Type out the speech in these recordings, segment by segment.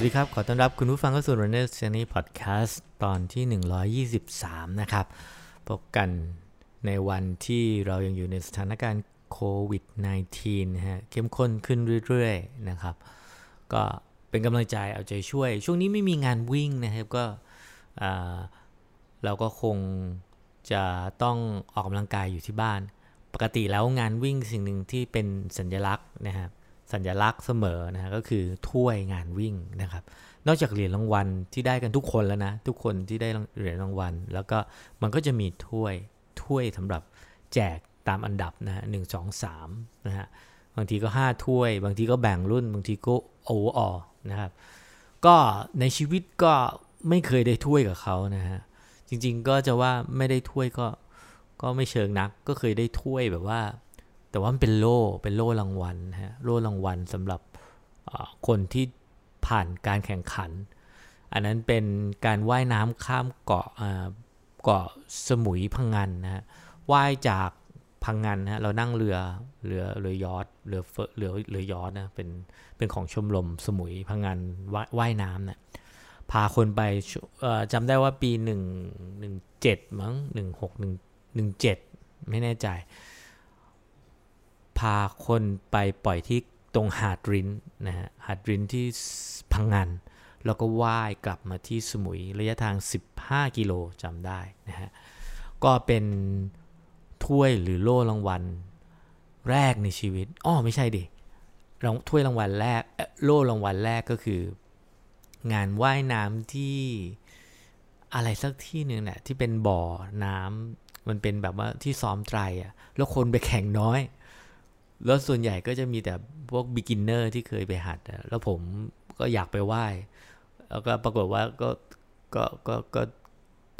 วัสดีครับ ขอต้อนรับคุณผู้ฟังเข้าสู่ Runner Journey Podcast ตอนที่ 123 นะครับ พบกันในวันที่เรายังอยู่ในสถานการณ์โควิด -19 นะฮะ เข้มข้นขึ้นเรื่อยๆ นะครับ ก็เป็นกำลังใจเอาใจช่วย ช่วงนี้ไม่มีงานวิ่งนะครับ ก็เราก็คงจะต้องออกกำลังกายอยู่ที่บ้าน ปกติแล้วงานวิ่งสิ่งหนึ่งที่เป็นสัญลักษณ์นะครับ สัญลักษณ์เสมอนะก็คือถ้วยงานวิ่งนะครับ นอกจากเหรียญรางวัลที่ได้กันทุกคนแล้วนะ ทุกคนที่ได้เหรียญรางวัล แล้วก็มันก็จะมีถ้วยถ้วยสำหรับแจกตามอันดับนะฮะหนึ่งสองสามนะฮะบางทีก็ 5 ถ้วย บางทีก็แบ่งรุ่น บางทีก็โอเวอร์ออนะครับ ก็ในชีวิตก็ไม่เคยได้ถ้วยกับเขานะฮะจริง ๆ ก็จะว่าไม่ได้ถ้วยก็ก็ไม่เชิงนัก ก็เคยได้ถ้วยแบบว่า แต่ว่ามันเป็นโล่เป็นโล่รางวัลฮะโล่รางวัลสำหรับคนที่ผ่านการแข่งขัน อันนั้นเป็นการว่ายน้ำข้ามเกาะเกาะสมุยพังงานนะฮะว่ายจากพังงานนะฮะเรานั่งเรือเรือเรือยอทเรือเรือเรือยอทนะเป็นเป็นของชมรมสมุยพังงานว่ายน้ำเนะพาคนไปจำได้ว่าปีหนึ่งหนึ่งเจ็ดมั้งหนึ่งหกหนึ่งหนึ่งเจ็ดไม่แน่ใจ พาคนไปปล่อยที่ตรงหาดรินนะฮะหาดรินที่พังงานแล้วก็ว่ายกลับมาที่สมุยระยะทาง 15 กิโลจำได้นะฮะก็เป็นถ้วยหรือโล่รางวัลแรกในชีวิตอ้อไม่ใช่ดิรางถ้วยรางวัลแรกโล่รางวัลแรกก็คือ งานว่ายน้ำที่อะไรสักที่หนึ่งแหละที่เป็นบ่อน้ำมันเป็นแบบว่าที่ซ้อมไตรอะแล้วคนไปแข่งน้อย แล้วส่วนใหญ่ก็จะมีแต่พวก beginner ที่เคยไปหัด แล้วผมก็อยากไปว่าย แล้วก็ปรากฏว่าก็ก็ก็ก็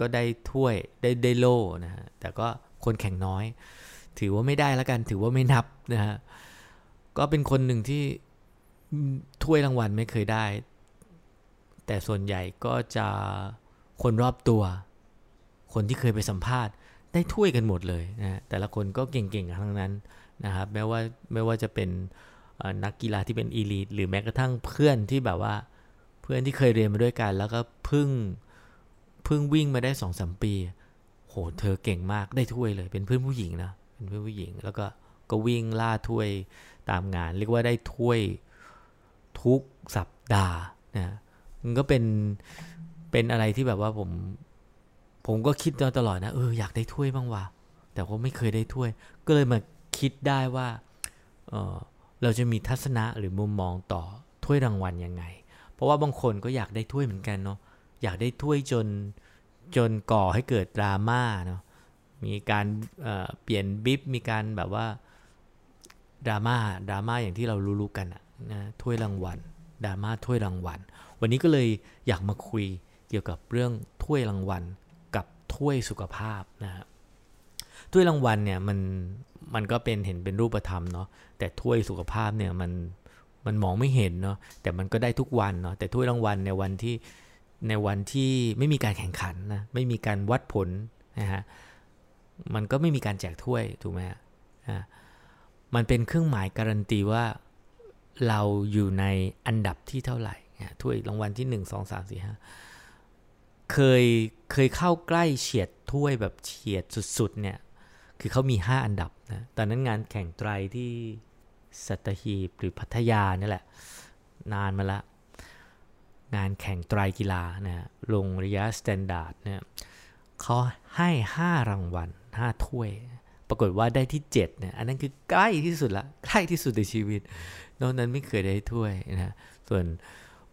ก็ได้ถ้วยได้ได้โล่นะฮะ แต่ก็คนแข่งน้อย ถือว่าไม่ได้แล้วกัน ถือว่าไม่นับนะฮะ ก็เป็นคนหนึ่งที่ถ้วยรางวัลไม่เคยได้ แต่ส่วนใหญ่ก็จะคนรอบตัว คนที่เคยไปสัมภาษณ์ ได้ถ้วยกันหมดเลยนะแต่ละคนก็เก่งๆทั้งนั้น นะครับแม้ว่าไม่ว่าจะเป็นนักกีฬาที่เป็นอีลีทหรือแม้กระทั่งเพื่อนที่แบบว่าเพื่อนที่เคยเรียนมาด้วยกัน แล้วก็พึ่งพึ่งวิ่งมาได้สองสมปี โหเธอเก่งมากได้ถ้วยเลย เป็นเพื่อนผู้หญิงนะเป็นเพื่อนผู้หญิง แล้วก็ก็วิ่งล่าถ้วยตามงาน เรียกว่าได้ถ้วยทุกสัปดาห์นะมันก็เป็นเป็นอะไรที่แบบว่าผมผมก็คิดตลอดนะเอออยากได้ถ้วยบ้างวะแต่ก็ไม่เคยได้ถ้วย ก็เลยมา คิดได้ว่าเออเราจะมีทัศนะหรือมุมมองต่อถ้วยรางวัลยังไง เพราะว่าบางคนก็อยากได้ถ้วยเหมือนกันเนาะอยากได้ถ้วยจนจนก่อให้เกิดดราม่าเนาะมีการเเปลี่ยนบิฟมีการแบบว่าดราม่าดราม่าอย่างที่เรารู้ๆกันอะนะถ้วยรางวัลดราม่าถ้วยรางวัล วันนี้ก็เลยอยากมาคุยเกี่ยวกับเรื่องถ้วยรางวัลกับถ้วยสุขภาพนะฮะถ้วยรางวัลเนี่ยมัน มันก็เป็นเห็นเป็นรูปธรรมเนาะแต่ถ้วยสุขภาพเนี่ยมันมันมองไม่เห็นเนาะแต่มันก็ได้ทุกวันเนาะแต่ถ้วยรางวัลในวันที่ในวันที่ไม่มีการแข่งขันนะไม่มีการวัดผลนะฮะมันก็ไม่มีการแจกถ้วยถูกไหมฮะมันเป็นเครื่องหมายการันตีว่าเราอยู่ในอันดับที่เท่าไหร่ถ้วยรางวัลที่ 1 2 3 4 5 เคยเคยเข้าใกล้เฉียดถ้วยแบบเฉียดสุดๆเนี่ย คือเขามี 5 อันดับนะตอนนั้นงานแข่งไตรที่สัตหีบหรือพัทยานี่แหละ นานมาละ งานแข่งไตรกีฬานะลงระยะ standard เนี่ยเขาให้ 5 รางวัล 5 ถ้วย ปรากฏว่าได้ที่ 7เนี่ยอันนั้นคือใกล้ที่สุดละ ใกล้ที่สุดในชีวิต นอกนั้นไม่เคยได้ถ้วยนะส่วน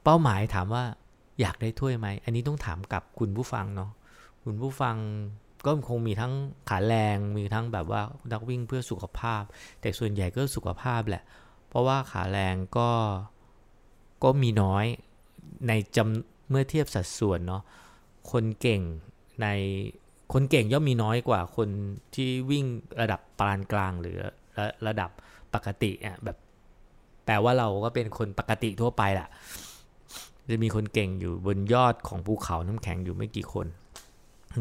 เป้าหมายถามว่าอยากได้ถ้วยไหม อันนี้ต้องถามกับคุณผู้ฟังเนาะคุณผู้ฟัง ก็คงมีทั้งขาแรง มีทั้งแบบว่านักวิ่งเพื่อสุขภาพ แต่ส่วนใหญ่ก็สุขภาพแหละ เพราะว่าขาแรงก็ก็มีน้อยในจำเมื่อเทียบสัดส่วนเนาะคนเก่งในคนเก่งย่อมมีน้อยกว่าคนที่วิ่งระดับปานกลางหรือระระดับปกติอะแบบแปลว่าเราก็เป็นคนปกติทั่วไปแหละจะมีคนเก่งอยู่บนยอดของภูเขาน้ำแข็งอยู่ไม่กี่คน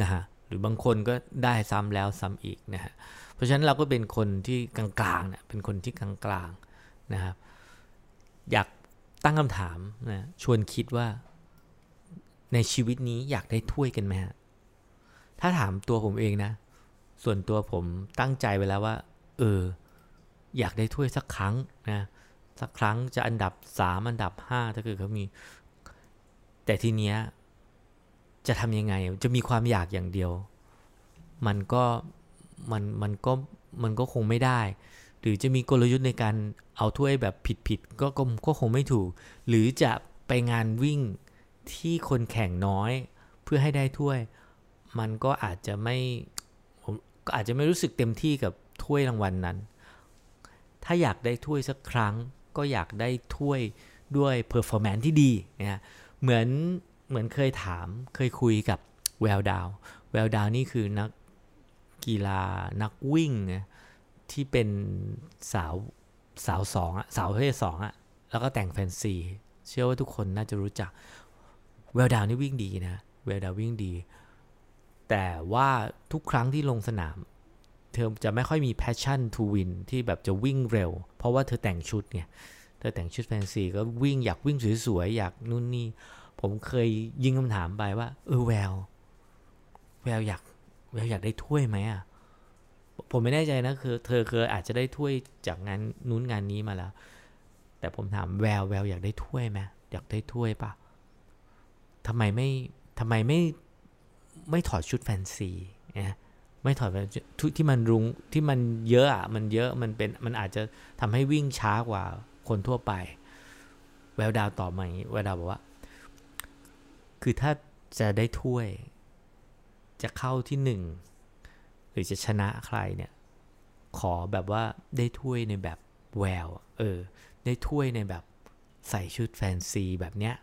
นะฮะ รือบางคนก็ได้ซ้ำแล้วซ้ำอีกนะฮะเพราะฉะนั้นเราก็เป็นคนที่กลางๆเนี่ยเป็นคนที่กลางๆนะครับอยากตั้งคำถามนะชวนคิดว่าในชีวิตนี้อยากได้ถ้วยกันไหมฮะถ้าถามตัวผมเองนะ ส่วนตัวผมตั้งใจไว้แล้วว่า เออ อยากได้ถ้วยสักครั้งนะสักครั้งจะอันดับสามอันดับห้าถ้าเกิดเขามี แต่ทีเนี้ย จะทำยังไง จะมีความอยากอย่างเดียว มันก็มันมันก็มันก็คงไม่ได้ หรือจะมีกลยุทธ์ในการเอาถ้วยแบบผิดๆก็ก็คงไม่ถูก หรือจะไปงานวิ่งที่คนแข่งน้อยเพื่อให้ได้ถ้วย มันก็อาจจะไม่ผมก็อาจจะไม่รู้สึกเต็มที่กับถ้วยรางวัลนนั้น ถ้าอยากได้ถ้วยสักครั้ง ก็อยากได้ถ้วยด้วย performance ที่ดีนะเหมือน เหมือนเคยถามเคยคุยกับแววดาว แววดาวนี่คือนักกีฬานักวิ่งที่เป็นสาวสาวสองอะสาวประเภทสองอะแล้วก็แต่งแฟนซีเชื่อว่าทุกคนน่าจะรู้จักแววดาวนี่วิ่งดีนะแววดาววิ่งดี แต่ว่าทุกครั้งที่ลงสนาม เธอจะไม่ค่อยมี passion to win ที่แบบจะวิ่งเร็ว เพราะว่าเธอแต่งชุดไงเธอแต่งชุดแฟนซีก็วิ่งอยากวิ่งสวยๆอยากนู่นนี่ ผมเคยยิงคำถามไปว่า เออแววแววอยากแววอยากได้ถ้วยไหมอะผมไม่แน่ใจนะคือเธอเคยอาจจะได้ถ้วยจากงานนู้นงานนี้มาแล้ว แต่ผมถามแววแววอยากได้ถ้วยไหมอยากได้ถ้วยปะทำไมไม่ทำไมไม่ไม่ถอดชุดแฟนซีนะไม่ถอดชุดที่มันรุงที่มันเยอะอะมันเยอะมันเป็นมันอาจจะทำให้วิ่งช้ากว่าคนทั่วไป แววดาวตอบมาอย่างนี้แววดาวบอกว่า คือถ้าจะได้ถ้วย จะเข้าที่หนึ่งหรือจะชนะใครเนี่ย ขอแบบว่าได้ถ้วยในแบบแววเออ ได้ถ้วยในแบบใส่ชุดแฟนซีแบบเนี้ย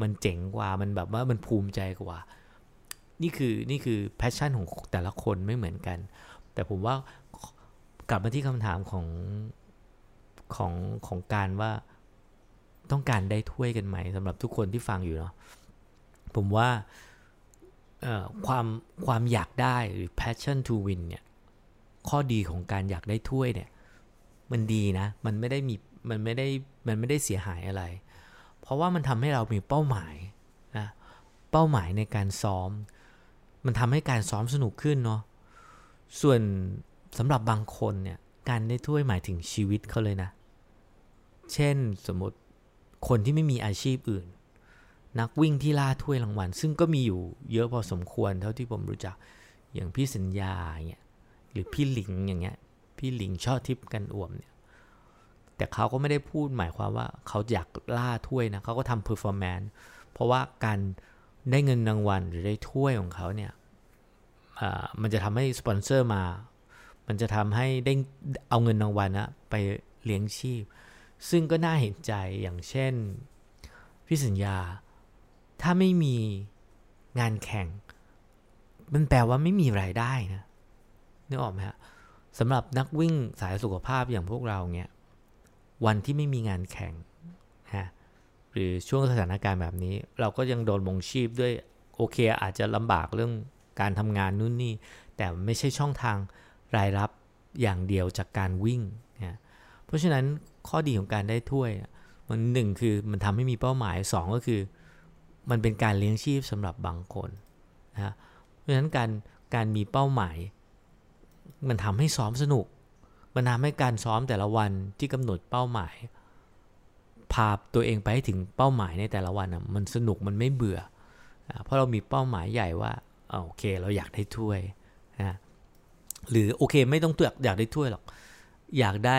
มันเจ๋งกว่ามันแบบว่ามันภูมิใจกว่า นี่คือนี่คือแพชชั่นของแต่ละคนไม่เหมือนกัน แต่ผมว่ากลับมาที่คำถามของของของการว่าต้องการได้ถ้วยกันไหมสำหรับทุกคนที่ฟังอยู่เนาะ ผมว่าความความอยากได้หรือ passion to win เนี่ยข้อดีของการอยากได้ถ้วยเนี่ยมันดีนะ มันไม่ได้มีมันไม่ได้มันไม่ได้เสียหายอะไร เพราะว่ามันทำให้เรามีเป้าหมายนะเป้าหมายในการซ้อม มันทำให้การซ้อมสนุกขึ้นเนาะส่วนสำหรับบางคนเนี่ยการได้ถ้วยหมายถึงชีวิตเขาเลยนะ เช่นสมมติคนที่ไม่มีอาชีพอื่น นักวิ่งที่ล่าถ้วยรางวัล ซึ่งก็มีอยู่เยอะพอสมควรเท่าที่ผมรู้จักอย่างพี่สัญญาเนี่ยหรือพี่หลิงอย่างเงี้ยพี่หลิงชอบทิพย์กันอ่วมเนี่ยแต่เขาก็ไม่ได้พูดหมายความว่าเขาอยากล่าถ้วยนะเขาก็ทำ performance เพราะว่าการได้เงินรางวัลหรือได้ถ้วยของเขาเนี่ยมันจะทำให้สปอนเซอร์มา มันจะทำให้ได้เอาเงินรางวัลนะไปเลี้ยงชีพ ซึ่งก็น่าเห็นใจอย่างเช่นพี่สัญญา ถ้าไม่มีงานแข่ง มันแปลว่าไม่มีรายได้นะนึกออกไหมฮะสำหรับนักวิ่งสายสุขภาพอย่างพวกเราเนี่ย วันที่ไม่มีงานแข่งฮะหรือช่วงสถานการณ์แบบนี้ เราก็ยังโดนมงชีพด้วยโอเค อาจจะลำบากเรื่องการทำงานนู่นนี่ แต่ไม่ใช่ช่องทางรายรับอย่างเดียวจากการวิ่งนะเพราะฉะนั้นข้อดีของการได้ถ้วยมันหนึ่งคือมันทำให้มีเป้าหมายสองก็คือ มันเป็นการเลี้ยงชีพสำหรับบางคนนะเพราะฉะนั้นการการมีเป้าหมาย มันทำให้ซ้อมสนุก มันทำให้การซ้อมแต่ละวันที่กำหนดเป้าหมาย พาตัวเองไปให้ถึงเป้าหมายในแต่ละวันอะมันสนุกมันไม่เบื่อ เพราะเรามีเป้าหมายใหญ่ว่าโอเคเราอยากได้ถ้วยนะหรือโอเคไม่ต้องตัวอยากได้ถ้วยหรอก อยากได้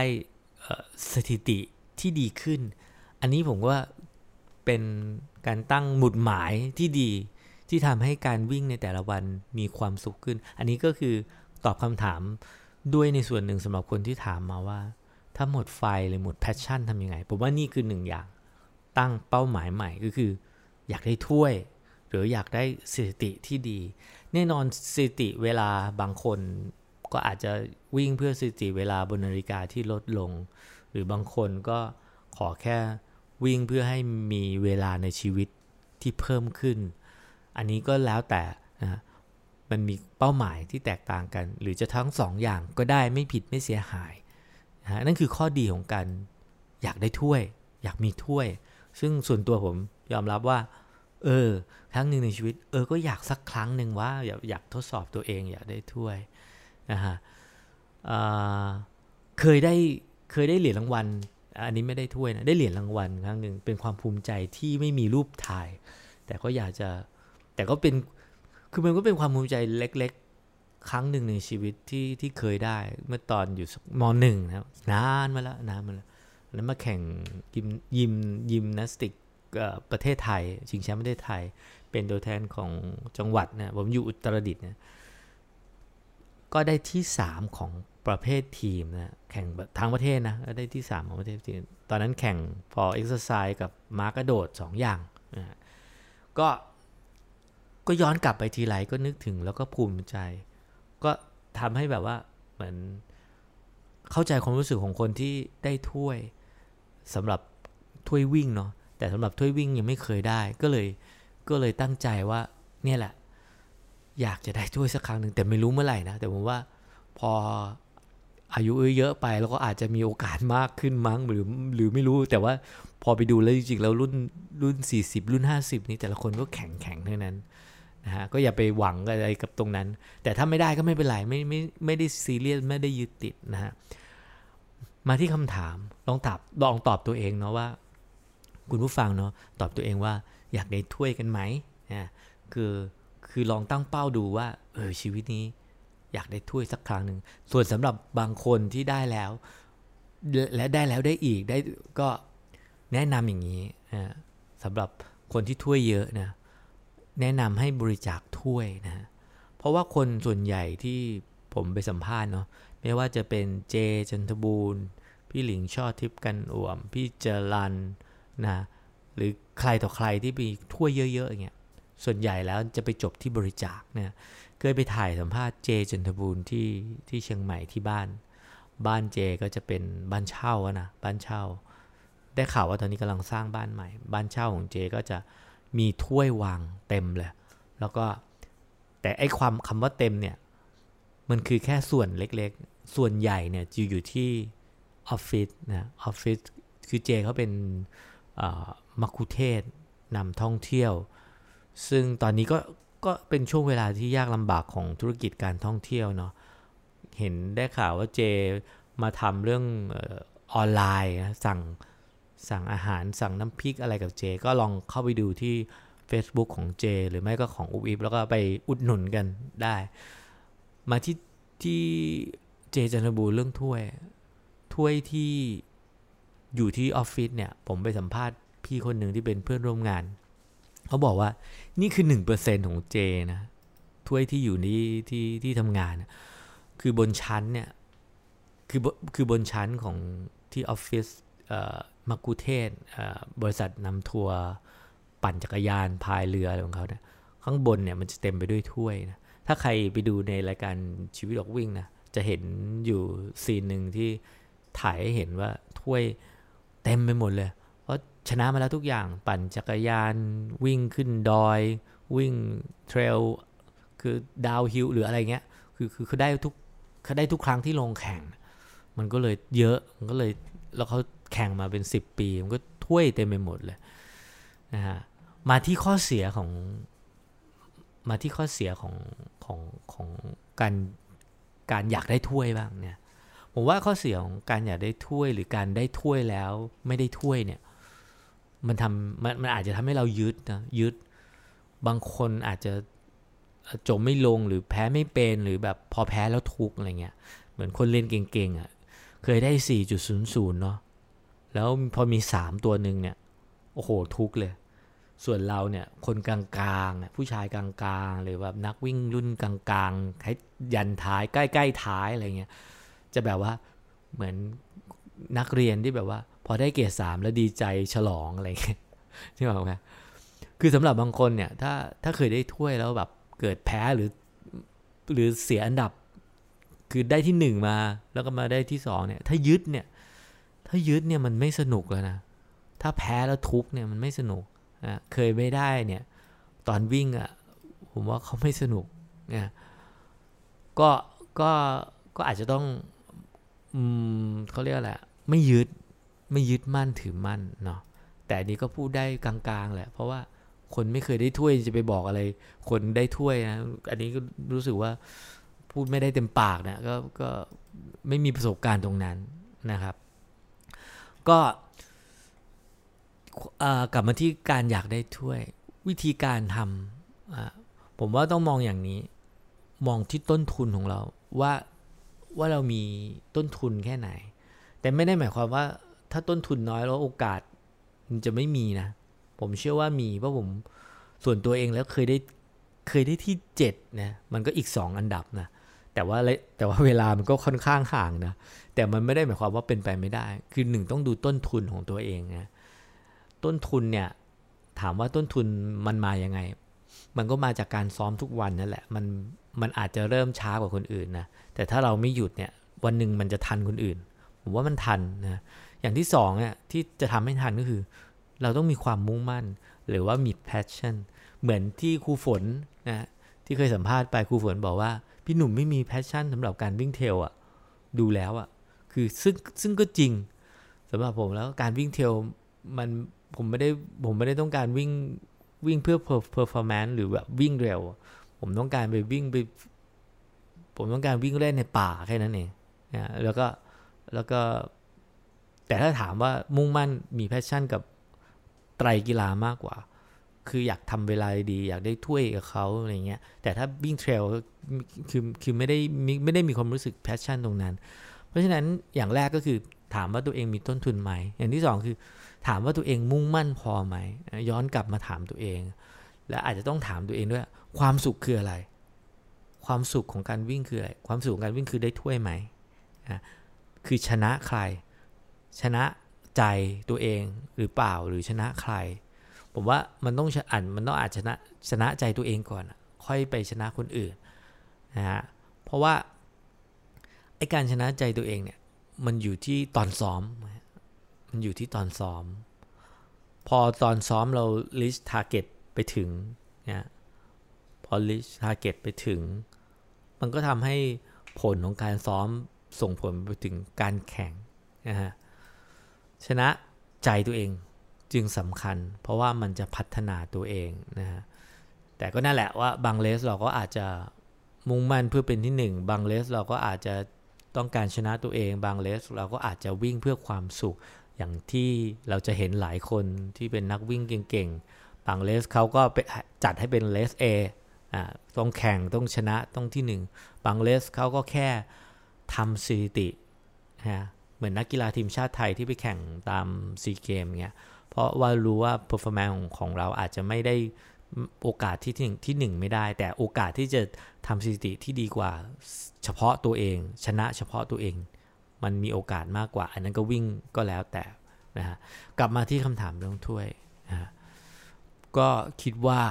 สถิติที่ดีขึ้น อันนี้ผมว่า เป็นการตั้งหมุดหมายที่ดีที่ทำให้การวิ่งในแต่ละวันมีความสุขขึ้น อันนี้ก็คือตอบคำถามด้วยในส่วนหนึ่งสำหรับคนที่ถามมาว่า ถ้าหมดไฟหรือหมดแพชชั่นทำยังไง ผมว่านี่คือหนึ่งอย่างตั้งเป้าหมายใหม่ก็คือ อยากได้ถ้วย หรืออยากได้สถิติที่ดี แน่นอนสถิติเวลาบางคนก็อาจจะวิ่งเพื่อสถิติเวลาบนนาฬิกาที่ลดลง หรือบางคนก็ขอแค่ วิ่งเพื่อให้มีเวลาในชีวิตที่เพิ่มขึ้น อันนี้ก็แล้วแต่นะมันมีเป้าหมายที่แตกต่างกัน หรือจะทั้งสองอย่างก็ได้ไม่ผิดไม่เสียหายนะนั่นคือข้อดีของการอยากได้ถ้วย อยากมีถ้วย ซึ่งส่วนตัวผมยอมรับว่า เออครั้งหนึ่งในชีวิต เออก็อยากสักครั้งหนึ่งว่าอยากอยากทดสอบตัวเองอยากได้ถ้วยนะฮะเคยได้เคยได้เหรียญรางวัล อันนี้ไม่ได้ถ้วยนะได้เหรียญรางวัลครั้งหนึ่งเป็นความภูมิใจที่ไม่มีรูปถ่าย แต่ก็อยากจะแต่ก็เป็นคือมันก็เป็นความภูมิใจเล็ก ๆ ครั้งหนึ่งในชีวิตที่ที่เคยได้ เมื่อตอนอยู่มหนึ่งนะครับนานมาแล้วนานมาแล้วแล้วมาแข่งยิมยิมยิมนาสติกประเทศไทยชิงแชมป์ประเทศไทย เป็นตัวแทนของจังหวัดนะผมอยู่อุตรดิตถ์นะก็ได้ที่สามของ ประเภททีมนะแข่งทั้งประเทศนะได้ที่สามของประเทศทีมตอนนั้นแข่ง floor exercise กับม้ากระโดดสองอย่างนะก็ก็ย้อนกลับไปทีไรก็นึกถึงแล้วก็ภูมิใจ ก็ทำให้แบบว่าเหมือนเข้าใจความรู้สึกของคนที่ได้ถ้วยสำหรับถ้วยวิ่งเนาะแต่สำหรับถ้วยวิ่งยังไม่เคยได้ก็เลยก็เลยตั้งใจว่าเนี่ยแหละ อยากจะได้ถ้วยสักครั้งหนึ่งแต่ไม่รู้เมื่อไหร่นะแต่ผมว่าพอ อายุเยอะไปแล้วก็อาจจะมีโอกาสมากขึ้นมั้งหรือหรือไม่รู้แต่ว่าพอไปดูแล้วจริงๆแล้วรุ่นรุ่น 40 รุ่น 50 นี้แต่ละคนก็แข็งแข็งเท่านั้นนะฮะก็อย่าไปหวังอะไรกับตรงนั้น แต่ถ้าไม่ได้ก็ไม่เป็นไรไม่ไม่ไม่ได้ซีเรียสไม่ได้ยึดติดนะฮะมาที่คำถามลองตอบลองตอบตัวเองเนาะว่า คุณผู้ฟังเนาะตอบตัวเองว่าอยากได้ถ้วยกันไหมนะคือคือลองตั้งเป้าดูว่าเออชีวิตนี้ อยากได้ถ้วยสักครั้งหนึ่ง ส่วนสำหรับบางคนที่ได้แล้ว และได้แล้วได้อีกได้ก็แนะนำอย่างนี้นะสำหรับคนที่ถ้วยเยอะนะแนะนำให้บริจาคถ้วยนะเพราะว่าคนส่วนใหญ่ที่ผมไปสัมภาษณ์เนาะไม่ว่าจะเป็นเจจันทบูรณ์พี่หลิงช่อทิพย์กันอ่วม พี่เจรันนะหรือใครต่อใครที่มีถ้วยเยอะๆอย่างเงี้ยส่วนใหญ่แล้วจะไปจบที่บริจาคเนี่ย เคยไปถ่ายสัมภาษณ์เจจันทบูรณ์ที่ที่เชียงใหม่ที่บ้าน บ้านเจก็จะเป็นบ้านเช่านะบ้านเช่า ได้ข่าวว่าตอนนี้กำลังสร้างบ้านใหม่ บ้านเช่าของเจก็จะมีถ้วยวางเต็มเลย แล้วก็แต่ไอความคำว่าเต็มเนี่ยมันคือแค่ส่วนเล็กๆ ส่วนใหญ่เนี่ยจะอยู่ที่ออฟฟิศนะออฟฟิศคือเจเขาเป็นมักคุเทศนำท่องเที่ยว ซึ่งตอนนี้ก็ ก็เป็นช่วงเวลาที่ยากลำบากของธุรกิจการท่องเที่ยวเนาะเห็นได้ข่าวว่าเจมาทำเรื่องออนไลน์นะสั่งสั่งอาหารสั่งน้ำพริกอะไรกับเจ ก็ลองเข้าไปดูที่ Facebook ของเจ หรือไม่ก็ของอุบอิบแล้วก็ไปอุดหนุนกันได้ มาที่ที่เจจันทบูรเรื่องถ้วย ถ้วยที่อยู่ที่ออฟฟิศเนี่ย ผมไปสัมภาษณ์พี่คนหนึ่งที่เป็นเพื่อนร่วมงาน เขาบอกว่านี่คือหนึ่งเปอร์เซ็นของเจนะถ้วยที่อยู่นี่ที่ที่ทำงานคือบนชั้นเนี่ยคือคือบนชั้นของที่ออฟฟิศมักกุเทศบริษัทนำทัวร์ปั่นจักรยานพายเรืออะไรของเขาเนี่ยข้างบนเนี่ยมันจะเต็มไปด้วยถ้วยนะถ้าใครไปดูในรายการชีวิตออกวิ่งนะจะเห็นอยู่ซีนหนึ่งที่ถ่ายให้เห็นว่าถ้วยเต็มไปหมดเลย ชนะมาแล้วทุกอย่างปั่นจักรยานวิ่งขึ้นดอย วิ่งเทรลคือดาวฮิลหรืออะไรเงี้ยคือคือเขาได้ทุกเขาได้ทุกครั้งที่ลงแข่ง มันก็เลยเยอะมันก็เลยแล้วเขาแข่งมาเป็น 10 ปี มันก็ถ้วยเต็มไปหมดเลยนะฮะมาที่ข้อเสียของมาที่ข้อเสียของของของการการอยากได้ถ้วยบ้างเนี่ยผมว่าข้อเสียของการอยากได้ถ้วยหรือการได้ถ้วยแล้วไม่ได้ถ้วยเนี่ย มันทำมันมันอาจจะทำให้เรายึดนะยึด บางคนอาจจะจมไม่ลงหรือแพ้ไม่เป็นหรือแบบพอแพ้แล้วทุกอะไรเงี้ย เหมือนคนเล่นเก่งๆอะ่ะ เคยได้ 4.00 เนาะแล้วพอมี 3 ตัวหนึ่งเนี่ย โอ้โห ทุกเลย ส่วนเราเนี่ย คนกลางๆผู้ชายกลางๆหรือแบบนักวิ่งรุ่นกลางๆให้ยันท้ายใกล้ๆท้ายอะไรเงี้ย จะแบบว่าเหมือน นักเรียนที่แบบว่า พอได้เกรดสามแล้วดีใจฉลองอะไรเงี้ยที่บอกไงคือสำหรับบางคนเนี่ย ถ้าถ้าเคยได้ถ้วยแล้วแบบเกิดแพ้หรือ หรือเสียอันดับ คือได้ที่หนึ่งมาแล้วก็มาได้ที่สองเนี่ย ถ้ายึดเนี่ย ถ้ายึดเนี่ยมันไม่สนุกแล้วนะถ้าแพ้แล้วทุกเนี่ยมันไม่สนุกนะเคยไม่ได้เนี่ย ตอนวิ่งอะ่ะผมว่าเขาไม่สนุกนี่ยก็ก็ก็อาจจะต้อง อืมเขาเรียกอะไร ไม่ยึดไม่ยึดมั่นถือมั่นเนาะแต่อันนี้ก็พูดได้กลางๆแหละ เพราะว่าคนไม่เคยได้ถ้วยจะไปบอกอะไร คนได้ถ้วยนะอันนี้ก็รู้สึกว่าพูดไม่ได้เต็มปากนะก็ก็ไม่มีประสบการณ์ตรงนั้นนะครับ ก็กลับมาที่การอยากได้ถ้วย วิธีการทำผมว่าต้องมองอย่างนี้ มองที่ต้นทุนของเราว่าว่าเรามีต้นทุนแค่ไหน แต่ไม่ได้หมายความว่า ถ้าต้นทุนน้อยแล้วโอกาสมันจะไม่มีนะ ผมเชื่อว่ามีเพราะผมส่วนตัวเองแล้วเคยได้เคยได้ที่เจ็ดนะมันก็อีกสองอันดับนะแต่ว่าแต่ว่าเวลามันก็ค่อนข้างห่างนะแต่มันไม่ได้หมายความว่าเป็นไปไม่ได้ คือหนึ่งต้องดูต้นทุนของตัวเองนะต้นทุนเนี่ยถามว่าต้นทุนมันมาอย่างไง มันก็มาจากการซ้อมทุกวันนั่นแหละมันมันอาจจะเริ่มช้ากว่าคนอื่นนะแต่ถ้าเราไม่หยุดเนี่ยวันหนึ่งมันจะทันคนอื่น ผมว่ามันทันนะอย่างที่สองเนี่ยที่จะทำให้ทันก็คือ เราต้องมีความมุ่งมั่น หรือว่ามี passion เหมือนที่ครูฝนนะที่เคยสัมภาษณ์ไปครูฝนบอกว่า พี่หนุ่มไม่มี passion สำหรับการวิ่งเทลอะดูแล้วอะคือซึ่งซึ่งก็จริงสำหรับผมแล้วการวิ่ง trail มันผมไม่ได้ผมไม่ได้ต้องการวิ่งวิ่งเพื่อ performance หรือแบบวิ่งเร็ว ผมต้องการไปวิ่งไป ผมต้องการวิ่งเล่นในป่าแค่นั้นเองนะแล้วก็ แล้วก็ แต่ถ้าถามว่ามุ่งมั่นมี passion กับไตรกีฬามากกว่า คืออยากทำเวลาดี อยากได้ถ้วยกับเขาอะไรเงี้ย แต่ถ้าวิ่ง trailคือคือไม่ได้ไม่ได้มีความรู้สึกแพชชั่นตรงนั้น เพราะฉะนั้นอย่างแรกก็คือถามว่าตัวเองมีต้นทุนไหม อย่างที่สองคือ ถามว่าตัวเองมุ่งมั่นพอไหม ย้อนกลับมาถามตัวเอง และอาจจะต้องถามตัวเองด้วยความสุขคืออะไร ความสุขของการวิ่งคืออะไร ความสุขของการวิ่งคือได้ถ้วยไหมนะ คือชนะใคร ชนะใจตัวเองหรือเปล่าหรือชนะใคร ผมว่ามันต้องอ่านมันต้องอาจชนะชนะใจตัวเองก่อน ค่อยไปชนะคนอื่นนะฮะเพราะว่าไอการชนะใจตัวเองเนี่ยมันอยู่ที่ตอนซ้อม มันอยู่ที่ตอนซ้อม พอตอนซ้อมเรา list target ไปถึงนะพอ list target ไปถึง มันก็ทำให้ผลของการซ้อม ส่งผลไปถึงการแข่งนะฮะชนะใจตัวเองจึงสำคัญ เพราะว่ามันจะพัฒนาตัวเองนะฮะแต่ก็นั่นแหละว่าบางเลสเราก็อาจจะมุ่งมั่นเพื่อเป็นที่หนึ่งบางเลสเราก็อาจจะต้องการชนะตัวเอง บางเลสเราก็อาจจะวิ่งเพื่อความสุข อย่างที่เราจะเห็นหลายคนที่เป็นนักวิ่งเก่งๆบางเลสเขาก็จัดให้เป็นเลส A ต้องแข่งต้องชนะต้องที่หนึ่งบางเลสเขาก็แค่ ทำสถิติฮะเหมือนนักกีฬาทีมชาติไทยที่ไปแข่งตามซีเกมเงี้ยเพราะว่ารู้ว่า performance ของของเราอาจจะไม่ได้โอกาสที่ที่หนึ่งที่หนึ่งไม่ได้ แต่โอกาสที่จะทำสถิติที่ดีกว่า เฉพาะตัวเอง ชนะเฉพาะตัวเอง มันมีโอกาสมากกว่า อันนั้นก็วิ่งก็แล้วแต่นะฮะกลับมาที่คำถามเรื่องถ้วยนะฮะก็คิดว่า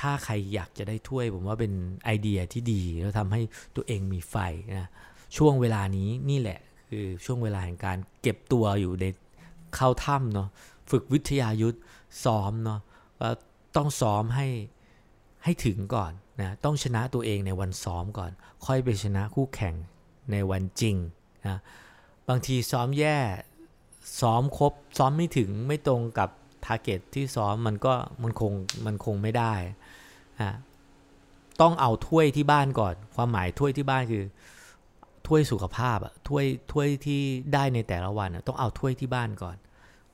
ถ้าใครอยากจะได้ถ้วย ผมว่าเป็นไอเดียที่ดี แล้วทำให้ตัวเองมีไฟนะ ช่วงเวลานี้นี่แหละ คือช่วงเวลาแห่งการเก็บตัวอยู่ในเข้าถ้ำเนาะฝึกวิทยายุทธซ้อมเนาะต้องซ้อมให้ให้ถึงก่อนนะต้องชนะตัวเองในวันซ้อมก่อน ค่อยไปชนะคู่แข่งในวันจริงนะบางทีซ้อมแย่ซ้อมครบซ้อมไม่ถึงไม่ตรงกับทาร์เก็ตที่ซ้อมมันก็มันคงมันคงไม่ได้นะต้องเอาถ้วยที่บ้านก่อน ความหมายถ้วยที่บ้านคือ ถ้วยสุขภาพอะถ้วยถ้วยที่ได้ในแต่ละวันต้องเอาถ้วยที่บ้านก่อน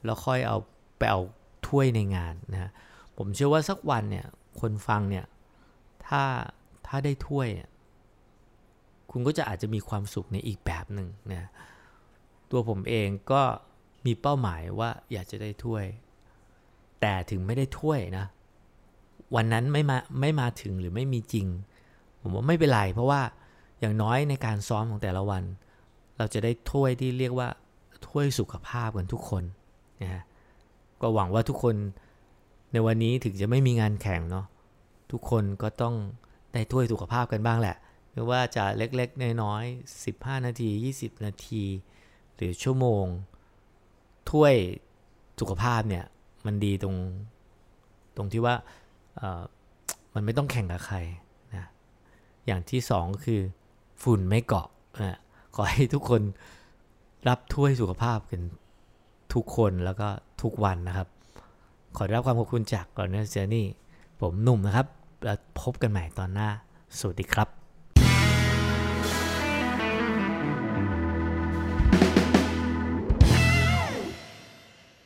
แล้วค่อยเอาไปเอาถ้วยในงานนะผมเชื่อว่าสักวันเนี่ยคนฟังเนี่ยถ้าถ้าได้ถ้วย คุณก็จะอาจจะมีความสุขในอีกแบบหนึ่งนะตัวผมเองก็มีเป้าหมายว่าอยากจะได้ถ้วย แต่ถึงไม่ได้ถ้วยนะ วันนั้นไม่มาไม่มาถึงหรือไม่มีจริง ผมว่าไม่เป็นไรเพราะว่า อย่างน้อยในการซ้อมของแต่ละวัน เราจะได้ถ้วยที่เรียกว่าถ้วยสุขภาพกันทุกคนนะฮะก็หวังว่าทุกคนในวันนี้ถึงจะไม่มีงานแข่งเนาะทุกคนก็ต้องได้ถ้วยสุขภาพกันบ้างแหละ ไม่ว่าจะเล็กๆ น้อยๆ15 นาที 20 นาที หรือชั่วโมง ถ้วยสุขภาพเนี่ย มันดีตรงตรงที่ว่ามันไม่ต้องแข่งกับใครนะอย่างที่สองคือ ฝุ่นไม่เกาะนะขอให้ทุกคนรับถ้วยสุขภาพกันทุกคนแล้วก็ทุกวันนะครับ ขอรับความขอบคุณจาก Runner Journey ผมหนุ่มนะครับ แล้วพบกันใหม่ตอนหน้า สวัสดีครับ